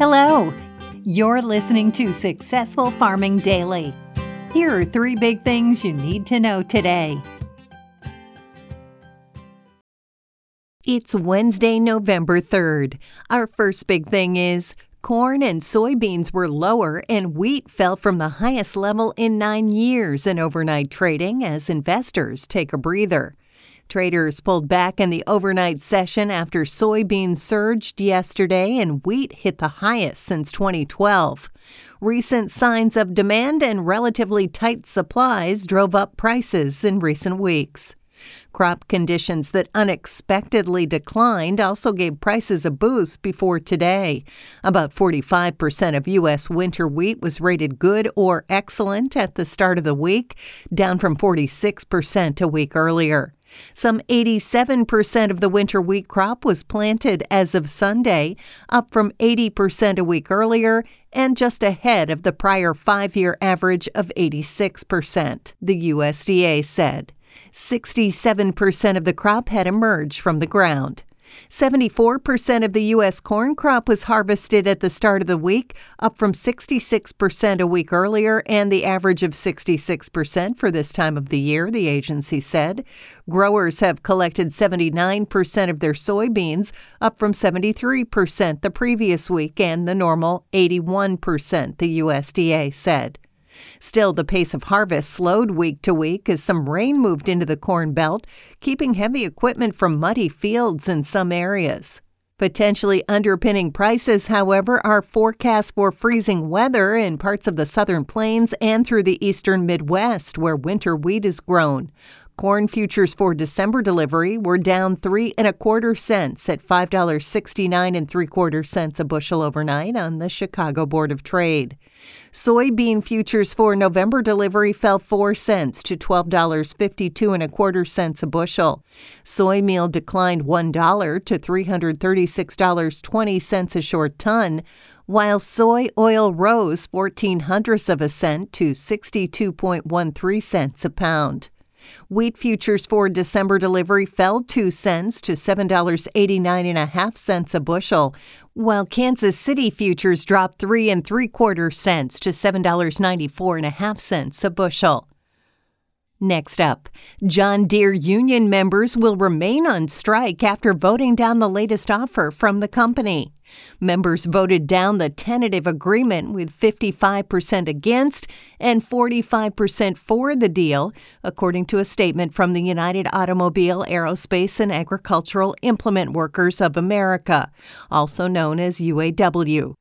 Hello, you're listening to Successful Farming Daily. Here are three big things you need to know today. It's Wednesday, November 3rd. Our first big thing is corn and soybeans were lower and wheat fell from the highest level in nine years in overnight trading as investors take a breather. Traders pulled back in the overnight session after soybeans surged yesterday and wheat hit the highest since 2012. Recent signs of demand and relatively tight supplies drove up prices in recent weeks. Crop conditions that unexpectedly declined also gave prices a boost before today. About 45% of U.S. winter wheat was rated good or excellent at the start of the week, down from 46% a week earlier. Some 87% of the winter wheat crop was planted as of Sunday, up from 80% a week earlier and just ahead of the prior five year average of 86%, the USDA said. 67% of the crop had emerged from the ground. 74% of the U.S. corn crop was harvested at the start of the week, up from 66% a week earlier and the average of 66% for this time of the year, the agency said. Growers have collected 79% of their soybeans, up from 73% the previous week and the normal 81%, the USDA said. Still, the pace of harvest slowed week to week as some rain moved into the Corn Belt, keeping heavy equipment from muddy fields in some areas. Potentially underpinning prices, however, are forecasts for freezing weather in parts of the southern plains and through the eastern Midwest, where winter wheat is grown. Corn futures for December delivery were down three and a quarter cents at five dollars sixty nine and three quarter cents a bushel overnight on the Chicago Board of Trade. Soybean futures for November delivery fell four cents to twelve dollars fifty two and a quarter cents a bushel. Soy meal declined one dollar to three hundred thirty six dollars twenty cents a short ton while soy oil rose 14 hundredths of a cent to 62.13 cents a pound. Wheat futures for December delivery fell 2 cents to $7.89.5 a bushel, while Kansas City futures dropped 3 and 3 quarter cents to $7.94.5 a bushel. Next up, John Deere union members will remain on strike after voting down the latest offer from the company. Members voted down the tentative agreement with 55% against and 45% for the deal, according to a statement from the United Automobile, Aerospace, and Agricultural Implement Workers of America, also known as UAW.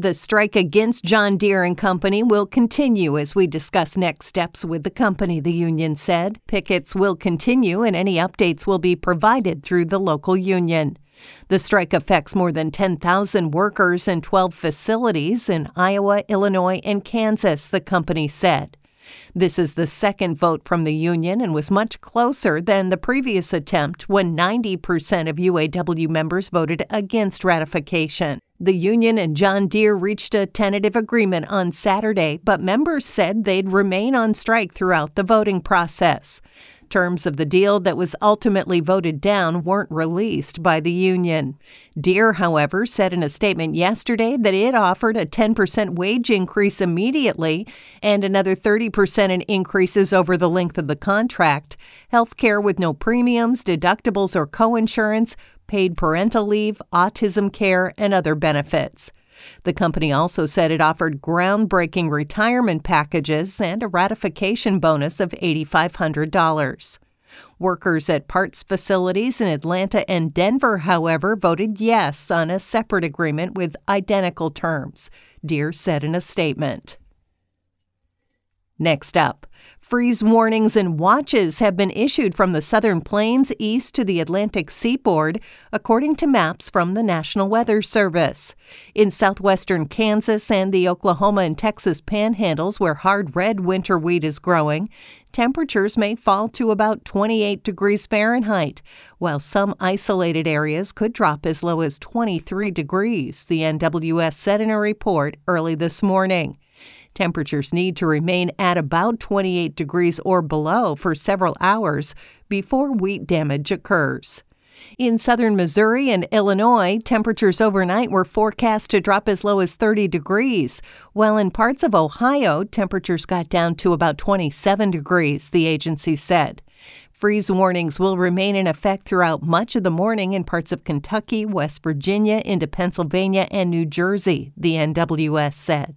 The strike against John Deere and Company will continue as we discuss next steps with the company, the union said. Pickets will continue and any updates will be provided through the local union. The strike affects more than 10,000 workers in 12 facilities in Iowa, Illinois, and Kansas, the company said. This is the second vote from the union and was much closer than the previous attempt when 90% of UAW members voted against ratification. The union and John Deere reached a tentative agreement on Saturday, but members said they'd remain on strike throughout the voting process. Terms of the deal that was ultimately voted down weren't released by the union. Deere, however, said in a statement yesterday that it offered a 10% wage increase immediately and another 30% in increases over the length of the contract, health care with no premiums, deductibles, or coinsurance, paid parental leave, autism care, and other benefits. The company also said it offered groundbreaking retirement packages and a ratification bonus of $8,500. Workers at parts facilities in Atlanta and Denver, however, voted yes on a separate agreement with identical terms, Deere said in a statement. Next up, freeze warnings and watches have been issued from the southern plains east to the Atlantic seaboard, according to maps from the National Weather Service. In southwestern Kansas and the Oklahoma and Texas panhandles, where hard red winter wheat is growing, temperatures may fall to about 28 degrees Fahrenheit, while some isolated areas could drop as low as 23 degrees, the NWS said in a report early this morning. Temperatures need to remain at about 28 degrees or below for several hours before wheat damage occurs. In southern Missouri and Illinois, temperatures overnight were forecast to drop as low as 30 degrees, while in parts of Ohio, temperatures got down to about 27 degrees, the agency said. Freeze warnings will remain in effect throughout much of the morning in parts of Kentucky, West Virginia, into Pennsylvania, and New Jersey, the NWS said.